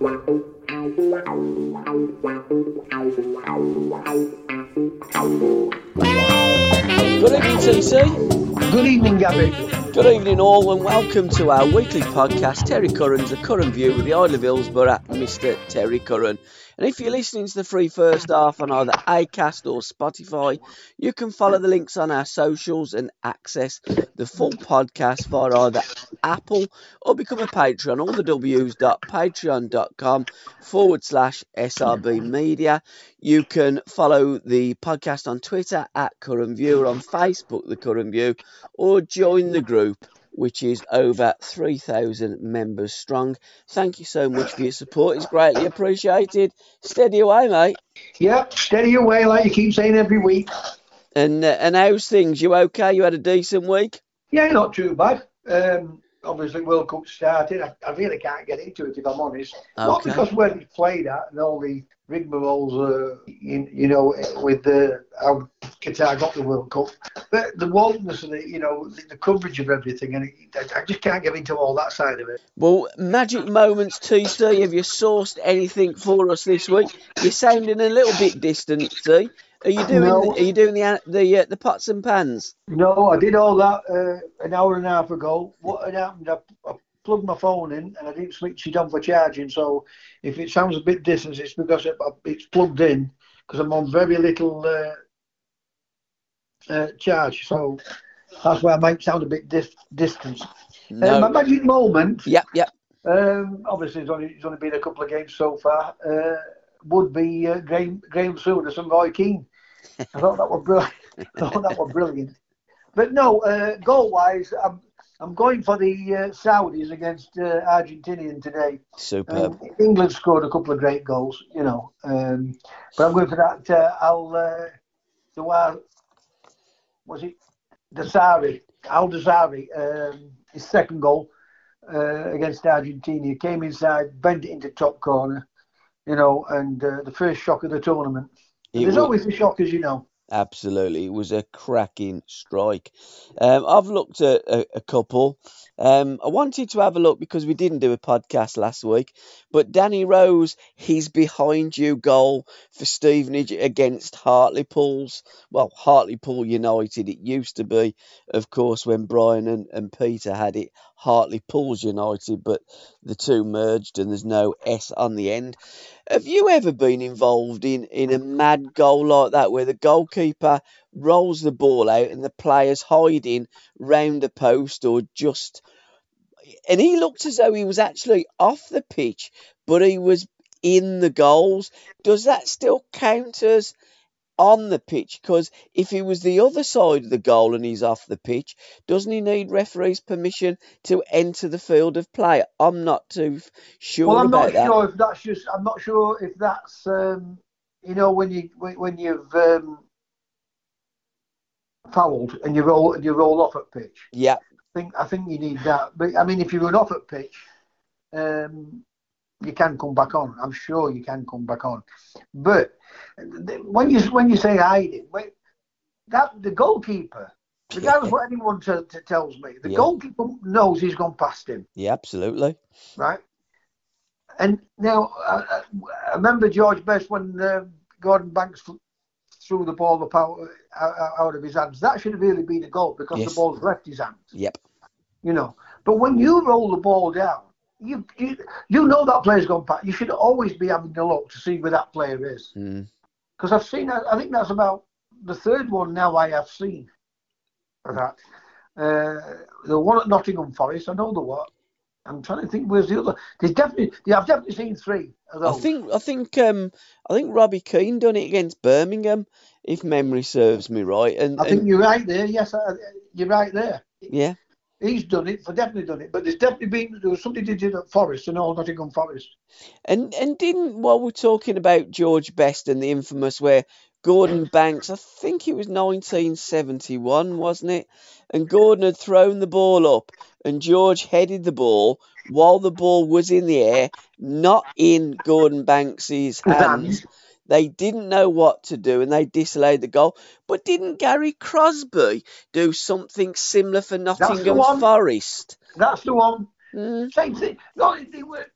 Good evening, TC. Good evening, Gabby. Good evening, all, and welcome to our weekly podcast, Terry Curran's The Curran View with the Isle of Hillsborough, Mr. Terry Curran. And if you're listening to the free first half on either Acast or Spotify, you can follow the links on our socials and access the full podcast via either Apple or become a patron. All the W's dot W's.patreon.com forward slash SRB Media. You can follow the podcast on Twitter at Curran View or on Facebook, The Curran View, or join the group which is over 3,000 members strong. Thank you so much for your support. It's greatly appreciated. Steady away, mate. Yep, steady away like you keep saying every week. And uh, and how's things? You okay? You had a decent week? Yeah, not too bad. Um, obviously, World Cup started. I, I really can't get into it if I'm honest. Not Okay. because where it's played at and all the rigmaroles, uh, you, you know, with the how Qatar got the World Cup, but the wildness of it, you know, the, the coverage of everything, and it, I, just can't get into all that side of it. Well, magic moments, TC. Have you sourced anything for us this week? You're sounding a little bit distant, see? Are you doing? No. Are you doing the the uh, the pots and pans? No, I did all that uh, an hour and a half ago. What had happened? I, I plugged my phone in and I didn't switch it on for charging. So if it sounds a bit distant, it's because it, it's plugged in because I'm on very little uh, uh, charge. So that's why I might sound a bit dis- distant. Uh, my magic moment, Yep, yep. um, obviously it's only, it's only been a couple of games so far, uh, would be uh, Graham, Graham Souness and Roy Keane. I thought that was brilliant. I thought that was brilliant. But no, uh, goal wise, I'm, I'm going for the uh, Saudis against uh, Argentinian today. Superb. Um, England scored a couple of great goals, you know. Um, but I'm going for that. Uh, I'll uh, the was it Dawsari, Al Dawsari, um, his second goal uh, against Argentina came inside, bent it into top corner, you know, and uh, the first shock of the tournament. There's wa- always a shock, as you know. Absolutely, it was a cracking strike. Um, I've looked at a, a couple. Um, I wanted to have a look because we didn't do a podcast last week, but Danny Rose, he's behind you goal for Stevenage against Hartlepool's, well, Hartlepool United, it used to be, of course, when Brian and, and Peter had it, Hartlepool's United, but the two merged and there's no S on the end. Have you ever been involved in, in a mad goal like that where the goalkeeper rolls the ball out and the player's hiding round the post or just. And he looked as though he was actually off the pitch, but he was in the goals. Does that still count as on the pitch? Because if he was the other side of the goal and he's off the pitch, doesn't he need referee's permission to enter the field of play? I'm not too sure Well, I'm about not that. sure if that's just. I'm not sure if that's. Um, you know, when you when, when you've um, fouled and you roll and you roll off at pitch. Yeah, I think I think you need that. But I mean, if you run off at pitch, um, you can come back on. I'm sure you can come back on. But when you when you say hiding, wait, that the goalkeeper, regardless what anyone t- t- tells me, the Yeah. goalkeeper knows he's gone past him, yeah, absolutely. right? And now I, I- remember George Best when uh, Gordon Banks threw the ball up out, out, out of his hands. That should have really been a goal because Yes. the ball's left his hands Yep. you know. But when you roll the ball down, you you, you know that player's gone past. You should always be having a look to see where that player is. Mm. Because I've seen, I think that's about the third one now I have seen that. Uh, the one at Nottingham Forest, I know the one. I'm trying to think where's the other. There's definitely, yeah, I've definitely seen three I think I think um I think Robbie Keane done it against Birmingham, if memory serves me right. And, I think and you're right there. Yes, I, you're right there. yeah, He's done it, for definitely done it. But there's definitely been there was something he did at Forest and all Nottingham Forest. And and didn't while we're talking about George Best and the infamous where Gordon Banks, I think it was 1971, wasn't it? And Gordon had thrown the ball up, and George headed the ball while the ball was in the air, not in Gordon Banks's hands. They didn't know what to do and they disallowed the goal. But didn't Gary Crosby do something similar for Nottingham. Forest? That's the one. Mm. Same thing. No, they were,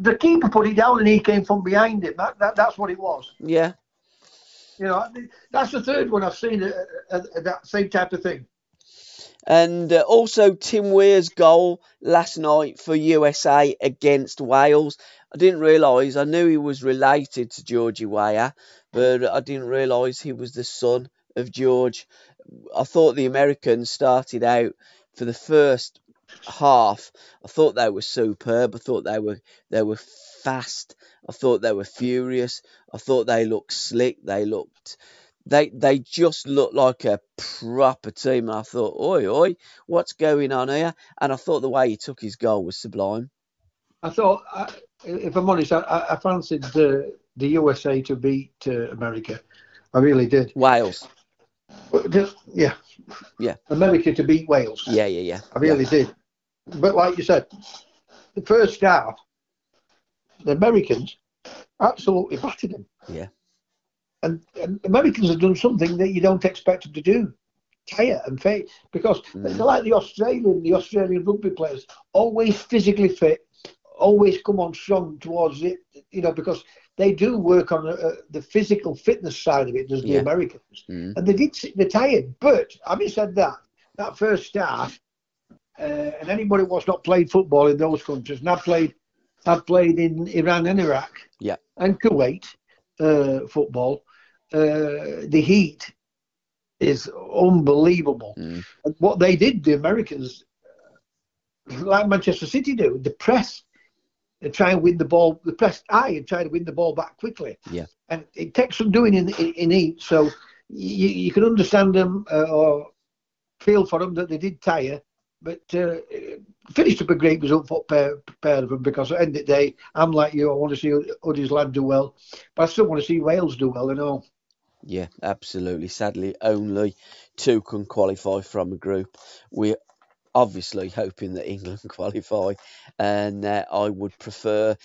the keeper put it down and he came from behind him. That, that, that's what it was. Yeah. You know, that's the third one I've seen uh, uh, that same type of thing. And uh, also Tim Weah's goal last night for USA against Wales. I didn't realise, I knew he was related to Georgie Weah, but I didn't realise he was the son of George. I thought the Americans started out for the first half. I thought they were superb. I thought they were they were fast. I thought they were furious. I thought they looked slick. They looked they they just looked like a proper team. And I thought, oi oi, what's going on here? And I thought the way he took his goal was sublime. I thought, I, if I'm honest, I, I fancied the the USA to beat uh, America. I really did. Wales. Yeah. Yeah. America to beat Wales. Yeah, yeah, yeah. I really yeah. did. But like you said, the first half, the Americans absolutely battered them. Yeah. And, and Americans have done something that you don't expect them to do. Tire and fit because mm. they're like the Australian, the Australian rugby players, always physically fit, always come on strong towards it, you know, because they do work on uh, the physical fitness side of it, does yeah. the Americans. Mm. And they did, they're tired. But having said that, that first half, uh, and anybody who's not played football in those countries, and I've played, I've played in Iran and Iraq, yeah, and Kuwait uh, football. Uh, the heat is unbelievable. Mm. And what they did, the Americans, like Manchester City do, the press and try and win the ball, the press high and try to win the ball back quickly. Yeah. And it takes some doing in in, in heat, so you, you can understand them uh, or feel for them that they did tire, but uh, finished up a great result for pair, pair of them because at the end of the day, I'm like you, I want to see Uddy's lad do well, but I still want to see Wales do well and all. Yeah, absolutely. Sadly, only two can qualify from a group. We're obviously hoping that England qualify, and uh, I would prefer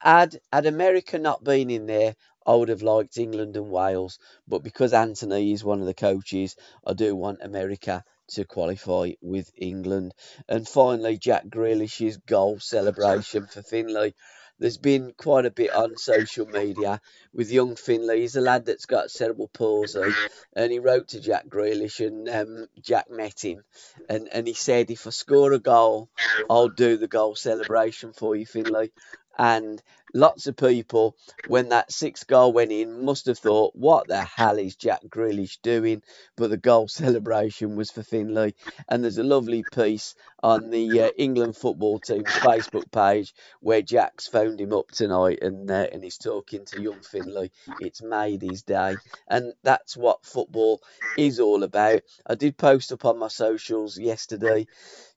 had had America not been in there. I would have liked England and Wales, but because Anthony is one of the coaches, I do want America to qualify with England. And finally, Jack Grealish's goal celebration for Finlay there's been quite a bit on social media with young Finlay. He's a lad that's got cerebral palsy, and he wrote to Jack Grealish, and um, Jack met him, and, and he said, "If I score a goal, I'll do the goal celebration for you, Finlay." And lots of people, when that sixth goal went in, must have thought, what the hell is Jack Grealish doing? But the goal celebration was for Finlay. And there's a lovely piece on the uh, England football team's Facebook page where Jack's phoned him up tonight and, uh, and he's talking to young Finlay. It's made his day. And that's what football is all about. I did post up on my socials yesterday.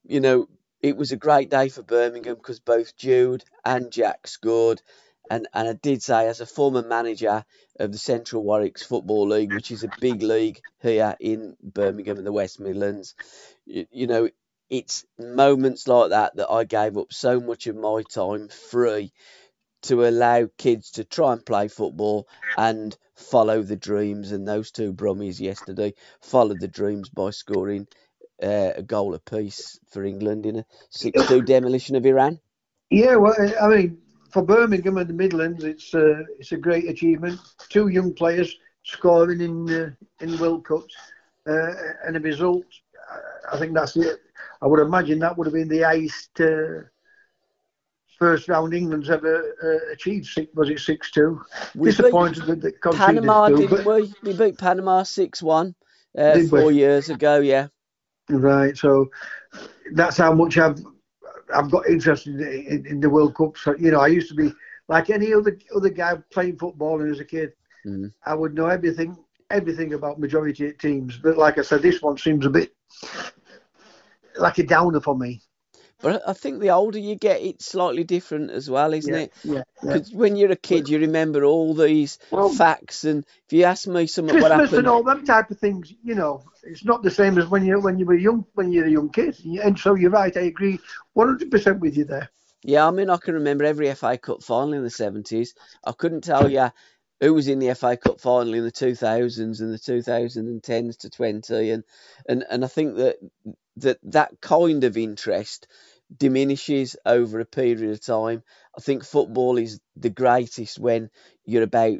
You know, it was a great day for Birmingham because both Jude and Jack scored. And, and I did say, as a former manager of the Central Warwick's Football League, which is a big league here in Birmingham and the West Midlands, you, you know, it's moments like that that I gave up so much of my time free to allow kids to try and play football and follow the dreams. And those two Brummies yesterday followed the dreams by scoring uh, a goal apiece for England in a 6 2 demolition of Iran? Yeah, well, I mean, for Birmingham and the Midlands, it's uh, it's a great achievement. Two young players scoring in uh, in World Cups, uh, and a result. I think that's it. I would imagine that would have been the highest uh, first round England's ever uh, achieved. Was it six two? Disappointed that they Panama, didn't we? We beat Panama six one uh, four years ago. Yeah. Right. So that's how much I've I've got interested in, in, the World Cup. So you know, I used to be like any other other guy playing football and as a kid. Mm. I would know everything everything about majority teams. But like I said, this one seems a bit like a downer for me. But I think the older you get, it's slightly different as well, isn't Yeah, it? yeah, yeah. Because when you're a kid, you remember all these Well- facts, and if you ask me something, what Christmas happened, and all them type of things, you know, it's not the same as when you when you were young when you're a young kid. And so you're right, I agree 100 percent with you there. Yeah, I mean, I can remember every FA Cup final in the 70s. I couldn't tell you who was in the FA Cup final in the 2000s and the 2010s to 20. And, and, and I think that, that that kind of interest diminishes over a period of time. I think football is the greatest when you're about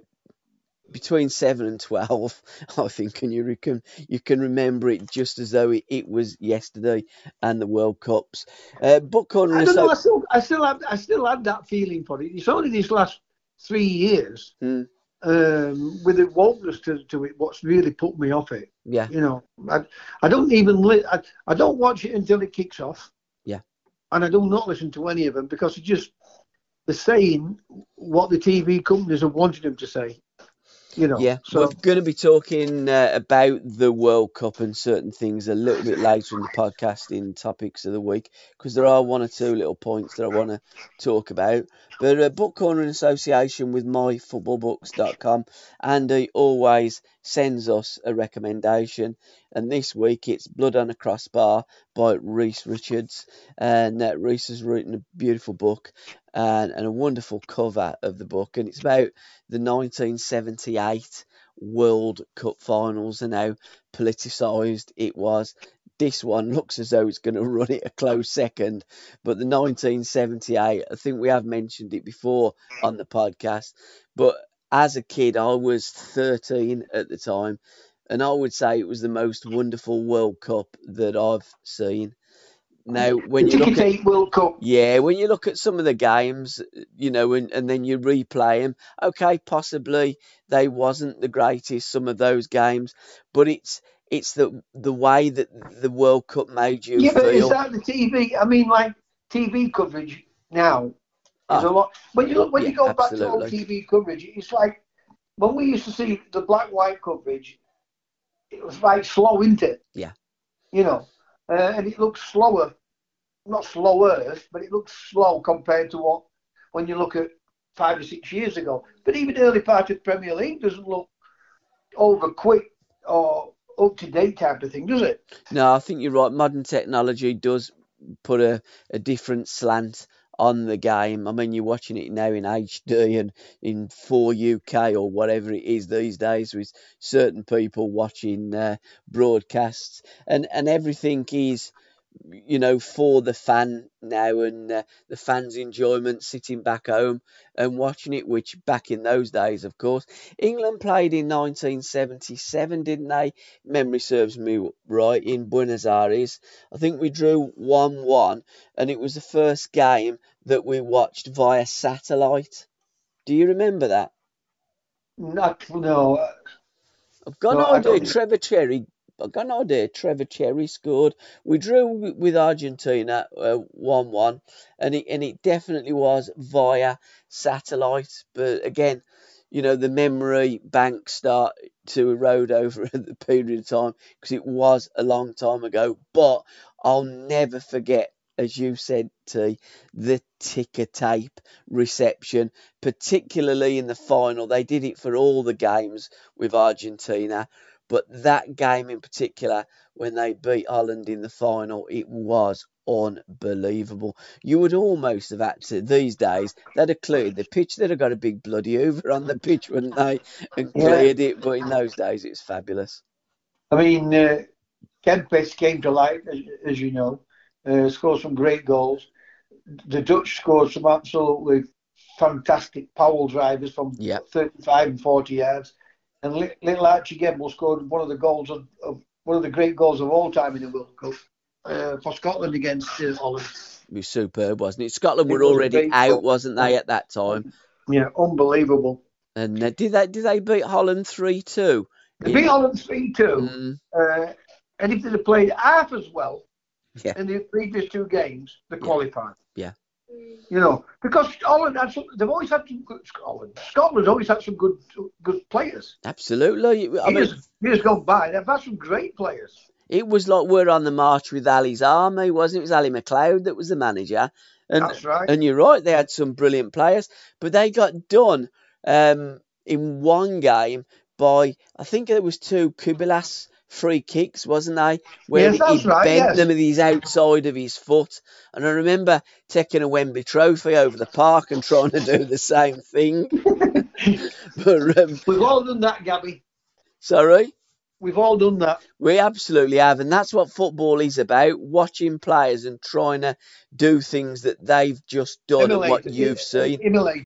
between seven and twelve, I think, and you can you can remember it just as though it, it was yesterday and the World Cups. Uh, Corner I don't know. I still, I still have, I still had that feeling for it. It's only these last three years, Hmm. Um, with the wokeness to, to it, what's really put me off it. yeah, You know, I, I don't even li- I, I don't watch it until it kicks off. Yeah. And I do not listen to any of them because it's just they're saying what the TV companies have wanted them to say. You know. yeah. So We're going to be talking uh, about the World Cup and certain things a little bit later in the podcast in topics of the week because there are one or two little points that I want to talk about. But uh, Book Corner in association with myfootballbooks.com, Andy always sends us a recommendation. And this week it's Blood on a Crossbar by Rhys Richards. And uh, Rhys has written a beautiful book and, and a wonderful cover of the book. And it's about the 1978 World Cup finals and how politicised it was. This one looks as though it's going to run it a close second, but the 1978, I think we have mentioned it before on the podcast. But as a kid, I was 13 at the time, and I would say it was the most wonderful World Cup that I've seen. Now, when you look at World Cup. yeah, when you look at some of the games, you know, and, and then you replay them, okay, possibly they wasn't the greatest some of those games, but it's it's the the way that the World Cup made you Yeah, but is that the TV? I mean, like TV coverage now is Oh, a lot. When you look, when yeah, you go back to old. TV coverage, it's like when we used to see the black white coverage. It was like slow, isn't it? Yeah. You know, uh, and it looks slower, not slower, but it looks slow compared to what when you look at five or six years ago. But even early part of the Premier League doesn't look over quick or up to date type of thing, does it? No, I think you're right. Modern technology does put a, a different slant on the game. I mean, you're watching it now in HD and in 4UK or whatever it is these days with certain people watching uh, broadcasts, and, and everything is, you know, for the fan now and uh, the fans' enjoyment sitting back home and watching it, which back in those days, of course. England played in 1977, didn't they? Memory serves me right, in Buenos Aires. I think we drew 1 1, and it was the first game that we watched via satellite. Do you remember that? Not no. I've got No, idea. Trevor Cherry. Idea. Trevor Cherry scored. We drew with Argentina uh, one-one, and it and it definitely was via satellite. But again, you know, the memory banks start to erode over the period of time because it was a long time ago. But I'll never forget, as you said, T, the ticker tape reception, particularly in the final. They did it for all the games with Argentina, but that game in particular, when they beat Holland in the final, it was unbelievable. You would almost have had to these days. They'd have cleared the pitch. They'd have got a big bloody over on the pitch, wouldn't they? And Yeah. cleared it. But in those days, it's fabulous. I mean, uh, Kempes came to light, as, as you know, uh, scored some great goals. The Dutch scored some absolutely fantastic Powell drivers from Yep. 35 and 40 yards. And little Archie Gemmill scored one of the goals of, of one of the great goals of all time in the World Cup uh, for Scotland against uh, Holland. It was superb, wasn't it? Scotland It were already out, goal. wasn't they, at that time? Yeah, unbelievable. And uh, did they did they beat Holland three two? They beat Holland 3 2. Mm, Uh, and if they'd have played half as well Yeah. in the previous two games, they qualified. Yeah. You know, because Scotland had some, they've always had some good Scotland. Scotland's always had some good good players. absolutely. I mean, years, years gone by, they've had some great players. It was like we're on the march with Ally's army, wasn't it? It was Ally MacLeod that was the manager. And, That's right. And you're right, they had some brilliant players, but they got done um, in one game by, I think it was two Cubillas free kicks, wasn't they? Where Yes, he right, bent yes. them with his outside of his foot. And I remember taking a Wembley trophy over the park and trying to do the same thing. but, um, We've all done that, Gabby. sorry? We've all done that. We absolutely have, and that's what football is about: watching players and trying to do things that they've just done and what you've seen. Emulate.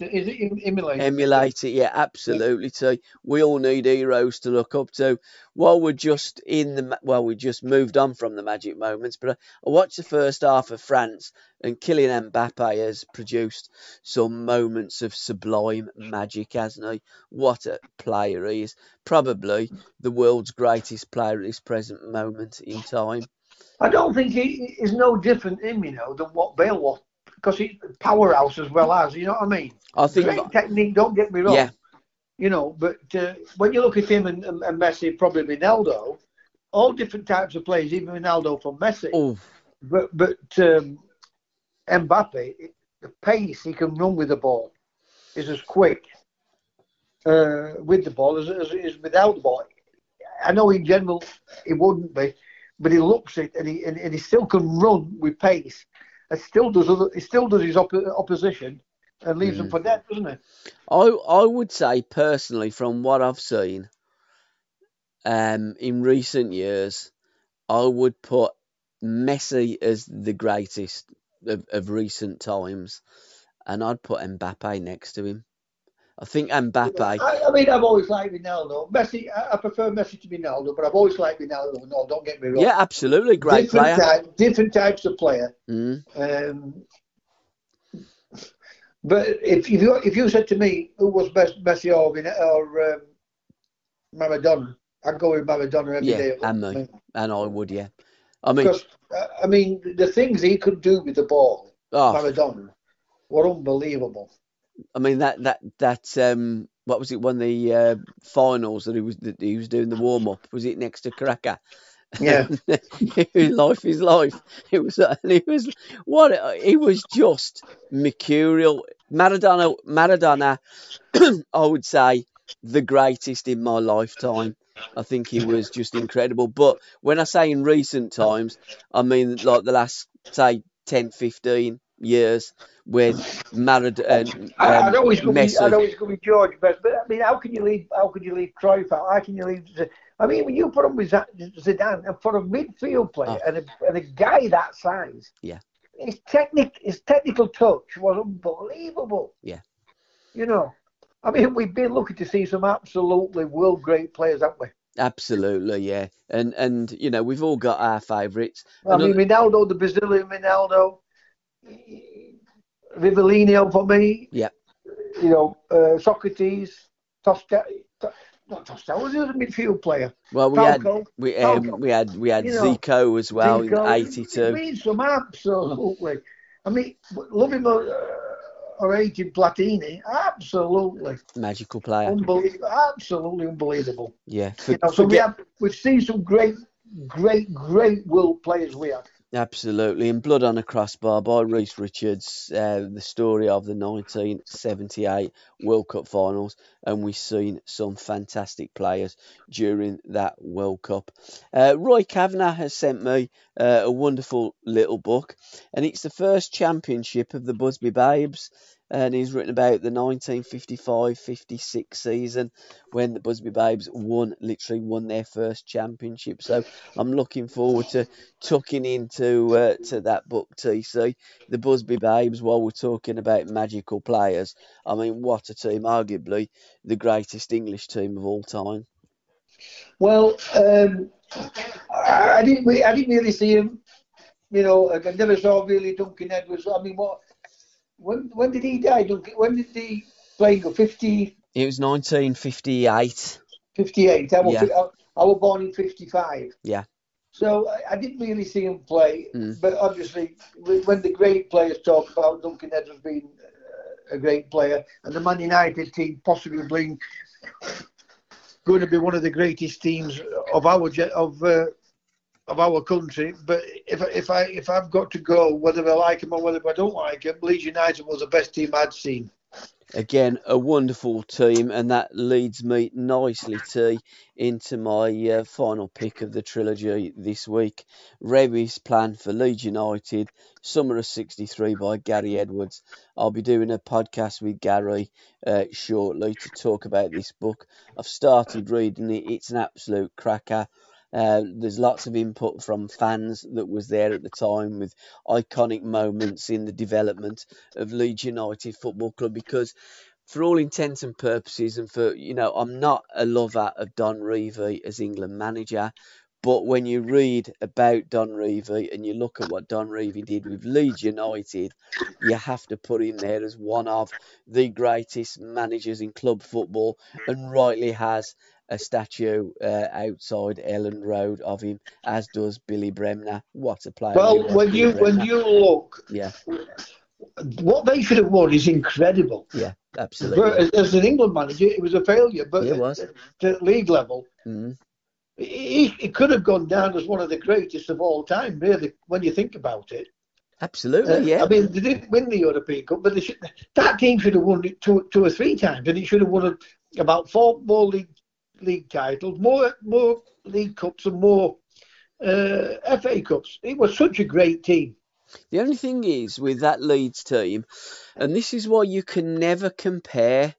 Is it emulate? Emulate it, yeah, absolutely. Too. We all need heroes to look up to. While we're just in the, well, we just moved on from the magic moments, but I, I watched the first half of France, and Kylian Mbappe has produced some moments of sublime magic, hasn't he? What a player he is! Probably the world's greatest player at this present moment in time. I don't think he is no different him, you know, than what Bale was. Because he's powerhouse as well as, you know what I mean? I think, Great technique, don't get me wrong. yeah, You know, but uh, when you look at him and, and, and Messi, probably Ronaldo, all different types of players, even Ronaldo from Messi. oh, But but um, Mbappe, the pace he can run with the ball is as quick uh, with the ball as, as it is without the ball. I know in general he wouldn't be, but he looks it and he and, and he still can run with pace. Still does other, he still does his op- opposition and leaves them for dead, doesn't he? I I would say personally, from what I've seen, um, in recent years, I would put Messi as the greatest of, of recent times, and I'd put Mbappe next to him. I think Mbappe. I, I mean, I've always liked Ronaldo. Messi, I, I prefer Messi to Ronaldo, but I've always liked Ronaldo. No, don't get me wrong. Yeah, absolutely, great different player. type- different types of player. Mm. Um, but if if you if you said to me who was best Messi or, or um, Maradona, I'd go with Maradona every Yeah, day. and me, and I would, yeah. I mean, Because uh, I mean, the things he could do with the ball, oh, Maradona, were unbelievable. I mean that that that um, what was it? One of the uh, finals that he was that he was doing the warm up. Was it next to Cracker? Yeah. life is life. It was, and it was what it was just mercurial. Maradona, Maradona, I would say the greatest in my lifetime. I think he was just incredible. But when I say in recent times, I mean like the last say 10, 15 years with Maradona, I, um, I'd always go with, Messi. I'd always go with George best, but I mean, how can you leave? How can you leave Cruyff out? How can you leave? I mean, when you put him with Zidane, and for a midfield player Oh. and, a, and a guy that size, Yeah. his technic, his technical touch was unbelievable. Yeah. You know, I mean, we've been lucky to see some absolutely world great players, haven't we? Absolutely, yeah, and and you know we've all got our favourites. I mean, Ronaldo, the Brazilian Ronaldo, Rivelino for me. Yeah. You know, uh, Socrates, Tostão, to, not Tostão, was he a midfield player? Well, we Falco. had we um, we had we had You know, Zico as well Zico. in '82. It means some absolutely. I mean, love him or, or aging Platini, absolutely Magical player, unbelievable, absolutely unbelievable. yeah. For, You know, so we have we've seen some great, great, great world players we have. Absolutely, and Blood on a Crossbar by Rhys Richards, uh, the story of the 1978 World Cup finals, and we've seen some fantastic players during that World Cup. Uh, Roy Kavanagh has sent me uh, a wonderful little book, and it's the first championship of the Busby Babes and he's written about the 1955-56 season when the Busby Babes won, literally won their first championship. So I'm looking forward to tucking into uh, to that book, TC. The Busby Babes, while we're talking about magical players, I mean, what a team! Arguably the greatest English team of all time. Well, um, I, didn't. I didn't really see him. You know, I never saw really Duncan Edwards. I mean, what when when did he die? When did he play? Fifty. It was 1958. 58. I was, yeah. I, I was born in 55. Yeah. So I, I didn't really see him play, Mm. but obviously when the great players talk about Duncan Edwards being uh, a great player and the Man United team possibly being going to be one of the greatest teams of our of uh, of our country. But if if I if I've got to go, whether I like him or whether I don't like him, Leeds United was the best team I'd seen. Again, a wonderful team, and that leads me nicely to into my uh, final pick of the trilogy this week. Revie's plan for Leeds United, Summer of '63 by Gary Edwards. I'll be doing a podcast with Gary uh, shortly to talk about this book. I've started reading it; it's an absolute cracker. Uh, there's lots of input from fans that was there at the time with iconic moments in the development of Leeds United Football Club because for all intents and purposes and for you know I'm not a lover of Don Revie as England manager but when you read about Don Revie and you look at what Don Revie did with Leeds United, you have to put him there as one of the greatest managers in club football, and rightly has a statue uh, outside Elland Road of him, as does Billy Bremner. What a player! Well, when you Bremner. when you look, yeah, what they should have won is incredible. Yeah, absolutely. As an England manager, it was a failure. But it was. At, league level, mm. he, he could have gone down as one of the greatest of all time. Really, when you think about it. Absolutely, uh, yeah. I mean, they didn't win the European Cup, but should, that team should have won it two, two or three times, and it should have won about four more league league titles, more more league cups, and more uh, FA cups. It was such a great team. The only thing is with that Leeds team, and this is why you can never compare,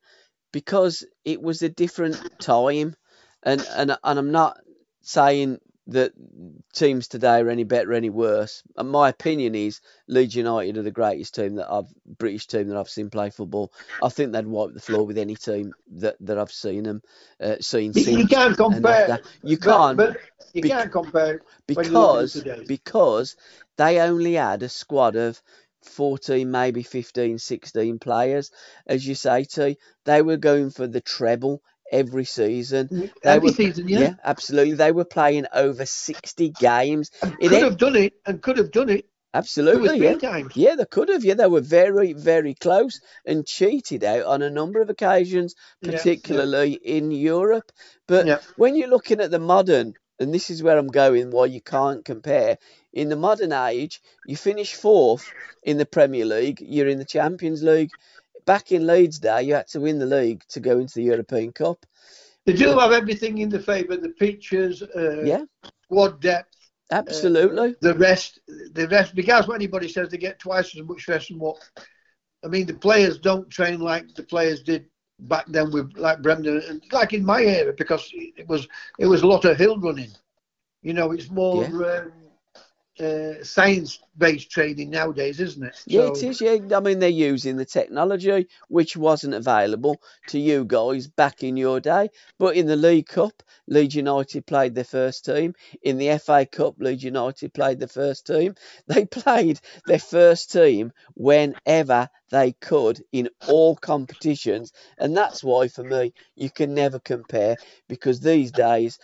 because it was a different time, and and and I'm not saying that teams today are any better, any worse. And my opinion is Leeds United are the greatest team that I've British team that I've seen play football. I think they'd wipe the floor with any team that, that I've seen them uh, seen. You, you can't compare. You can't. But, but you can't compare because because they only had a squad of 14, maybe 15, 16 players. As you say, T, they were going for the treble every season. Mm, every were, season, yeah. yeah. absolutely. They were playing over 60 games. And could have done it, and could have done it. Absolutely, yeah. Times. Yeah, they could have. Yeah, they were very, very close and cheated out on a number of occasions, particularly yeah, yeah. in Europe. But when you're looking at the modern, and this is where I'm going, why you can't compare. In the modern age, you finish fourth in the Premier League, you're in the Champions League, back in Leeds day, you had to win the league to go into the European Cup. They do have everything in the favour: the pitches, uh, yeah, squad depth, absolutely. Uh, the rest, the rest. Because when anybody says they get twice as much rest and what, I mean, the players don't train like the players did back then with like Bremner and like in my era because it was it was a lot of hill running. You know, it's more. Yeah. Um, uh, science-based training nowadays, isn't it? Yeah, so... it is. Yeah, I mean they're using the technology which wasn't available to you guys back in your day. But in the League Cup, Leeds United played their first team. In the FA Cup, Leeds United played their first team. They played their first team whenever they could in all competitions, and that's why for me you can never compare because these days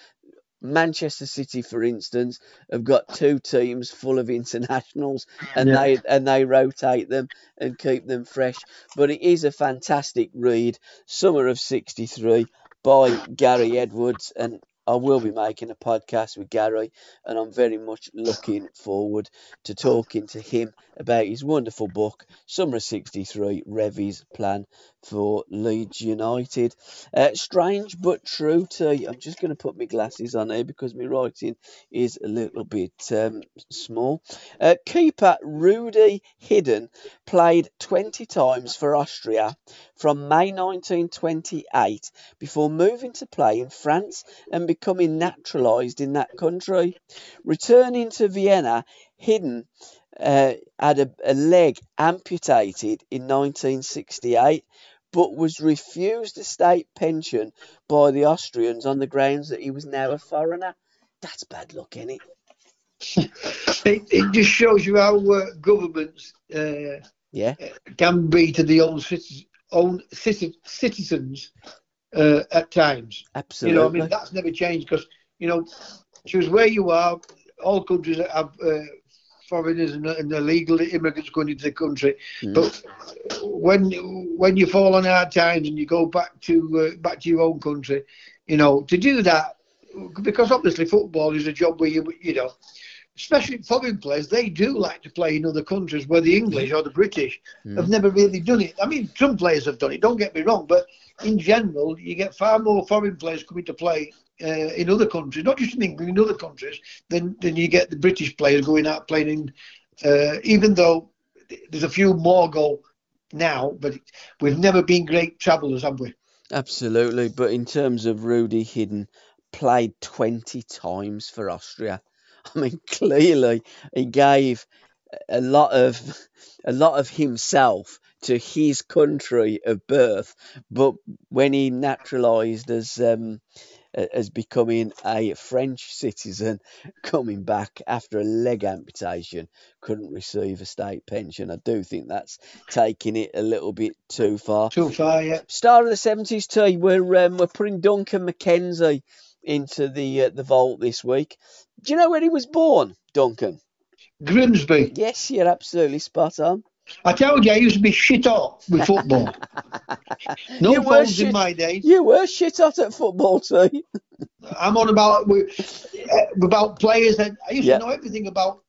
Manchester City, for instance, have got two teams full of internationals, and yeah. they and they rotate them and keep them fresh. But it is a fantastic read, Summer of '63 by Gary Edwards, and I will be making a podcast with Gary, and I'm very much looking forward to talking to him about his wonderful book, Summer of 63 Revie's Plan for Leeds United. Uh, strange but true, I'm just going to put my glasses on here because my writing is a little bit um, small. Uh, keeper Rudi Hiden played 20 times for Austria from May 1928 before moving to play in France and becoming naturalised in that country. Returning to Vienna, Hiden uh, had a, a leg amputated in 1968 but was refused a state pension by the Austrians on the grounds that he was now a foreigner. That's bad luck, isn't it? it, it just shows you how uh, governments uh, Yeah, can be to the own, citizens, own citi- citizens uh, at times. absolutely. You know, I mean, that's never changed because, you know, choose where you are. All countries have uh, foreigners and, and illegal immigrants going into the country. Mm. But when when you fall on hard times and you go back to uh, back to your own country, you know, to do that because obviously football is a job where you you know, especially foreign players, they do like to play in other countries where the English or the British have never really done it. I mean, some players have done it. Don't get me wrong, but in general, you get far more foreign players coming to play uh, in other countries, not just in England, in other countries, than than you get the British players going out playing in. Uh, even though there's a few more go now, but we've never been great travellers, have we? Absolutely, but in terms of Rudi Hiden, played 20 times for Austria. I mean, clearly he gave a lot of a lot of himself to his country of birth, but when he naturalised as um, as becoming a French citizen, coming back after a leg amputation, couldn't receive a state pension. I do think that's taking it a little bit too far. Too far, yeah. Star of the seventies too. We're um, we're putting Duncan McKenzie into the uh, the vault this week. Do you know where he was born, Duncan? Grimsby. Yes, you're absolutely spot on. I told you I used to be shit hot with football. No You were phones shit- in my days. You were shit hot at football too. I'm on about uh, about players that I used Yeah. to know everything about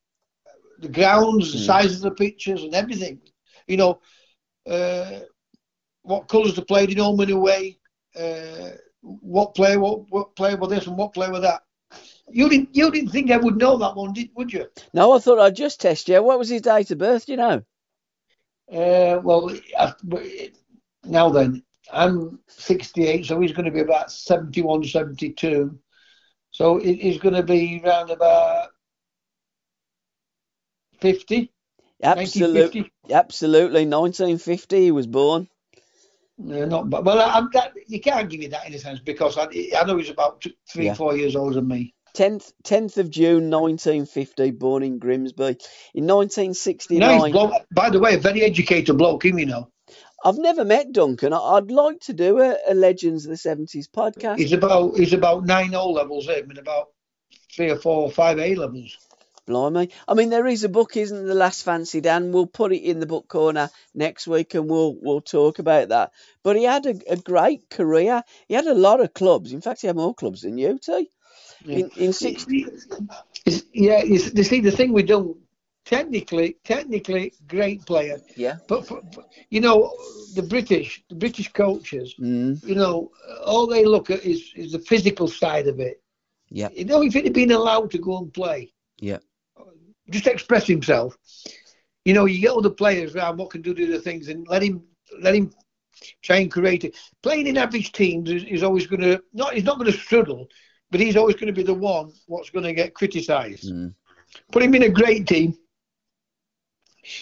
the grounds, the size of the pitches, and everything. You know, uh, what colours they played in home and away, uh, what player, what, what player was this and what player was that. You didn't, you didn't think I would know that one, did, would you? No, I thought I'd just test you. What was his date of birth? Do you know? Uh, well, I, now then, I'm 68, so he's going to be about 71, 72. So it, he's going to be around about 50. Absolutely, 1950? absolutely. 1950 he was born. No, not but well, I, I'm that, you can't give me that in a sense because I, I know he's about two, three, Yeah. four years older than me. 10th, 10th of June 1950, born in Grimsby. In 1969, Nice bloke. By the way, a very educated bloke, him, you know. I've never met Duncan. I'd like to do a, a Legends of the 70s podcast. He's about he's about nine O levels, him, and about three or four or five A levels. Blimey. I mean, there is a book, isn't there, The Last Fancy Dan? We'll put it in the book corner next week and we'll we'll talk about that. But he had a, a great career. He had a lot of clubs. In fact, he had more clubs than you, T. In, in six, It's- yeah, it's, you see, the thing we don't technically, technically, great player, yeah. but for, you know, the British, the British coaches, Mm, you know, all they look at is is the physical side of it. yeah. You know, if he'd been allowed to go and play, Yeah. just express himself. You know, you get other players around what can do the other things, and let him let him try and create it. Playing in average teams is, is always going to not. He's not going to struggle, but he's always going to be the one what's going to get criticised. Mm. Put him in a great team.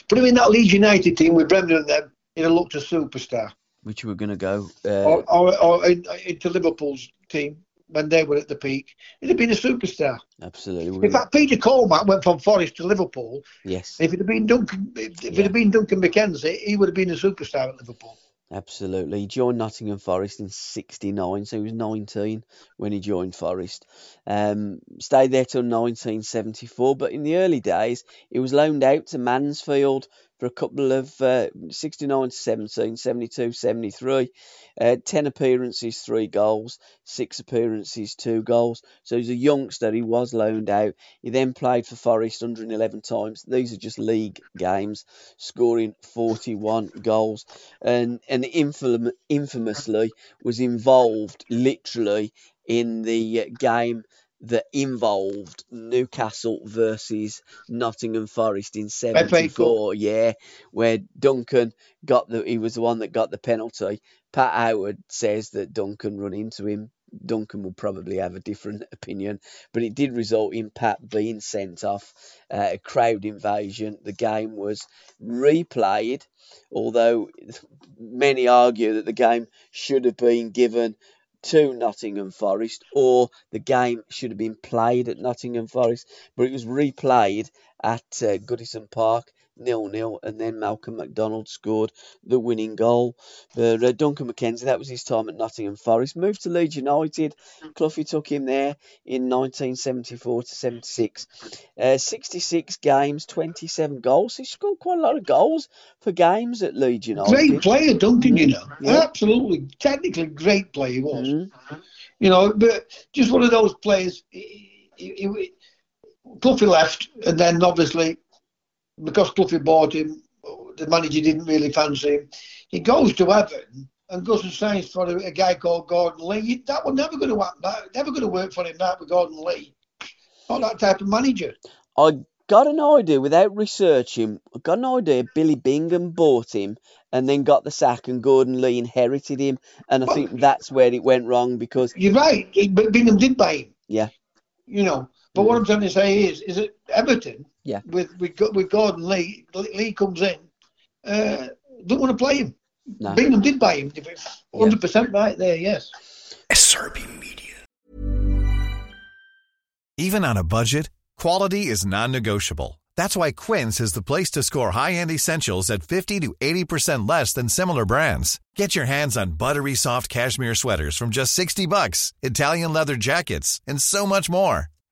Put him in that Leeds United team with Brendan and them. He'd have looked a superstar. Which we're going to go. Uh, Or, or, or in, into Liverpool's team when they were at the peak. He'd have been a superstar. absolutely. In fact, Peter Cormack went from Forest to Liverpool. yes. If it had been Duncan, if it had been Duncan McKenzie, he would have been a superstar at Liverpool. Absolutely. He joined Nottingham Forest in 69, so he was 19 when he joined Forest. Um, stayed there till 1974, but in the early days, he was loaned out to Mansfield for a couple of uh, 69 17, 72, 73. Uh, 10 appearances, 3 goals, 6 appearances, 2 goals. So he's a youngster, he was loaned out. He then played for Forest 111 times. These are just league games, scoring 41 goals. And, and infam- infamously was involved literally in the game that involved Newcastle versus Nottingham Forest in '74. Yeah, where Duncan got the he was the one that got the penalty. Pat Howard says that Duncan run into him. Duncan will probably have a different opinion, but it did result in Pat being sent off. Uh, a crowd invasion. The game was replayed, although many argue that the game should have been given to Nottingham Forest, or the game should have been played at Nottingham Forest, but it was replayed at uh, Goodison Park, nil nil, and then Malcolm McDonald scored the winning goal. But uh, Duncan McKenzie, that was his time at Nottingham Forest, moved to Leeds United. Cloughie took him there in 1974 to 76. Uh, 66 games, 27 goals. He scored quite a lot of goals for games at Leeds United. Great player, Duncan, you know. Yeah. Absolutely, technically great player he was. Mm-hmm. You know, but just one of those players. He, he, he, Cloughie left, and then obviously because Cloughie bought him, the manager didn't really fancy him. He goes to Everton and goes and signs for a, a guy called Gordon Lee. That was never going to happen. That, never going to work for him. That with Gordon Lee, not that type of manager. I got an idea without researching. I got an idea. Billy Bingham bought him and then got the sack, and Gordon Lee inherited him. And I well, think that's where it went wrong because you're right. Bingham did buy him. Yeah. You know, but mm. what I'm trying to say is, is it Everton? Yeah. With with with Gordon Lee, Lee comes in. Uh, don't want to play him. No. Bingham did buy him. Hundred percent right there. Yes. SRB Media. Even on a budget, quality is non-negotiable. That's why Quince is the place to score high-end essentials at fifty to eighty percent less than similar brands. Get your hands on buttery soft cashmere sweaters from just sixty bucks, Italian leather jackets, and so much more.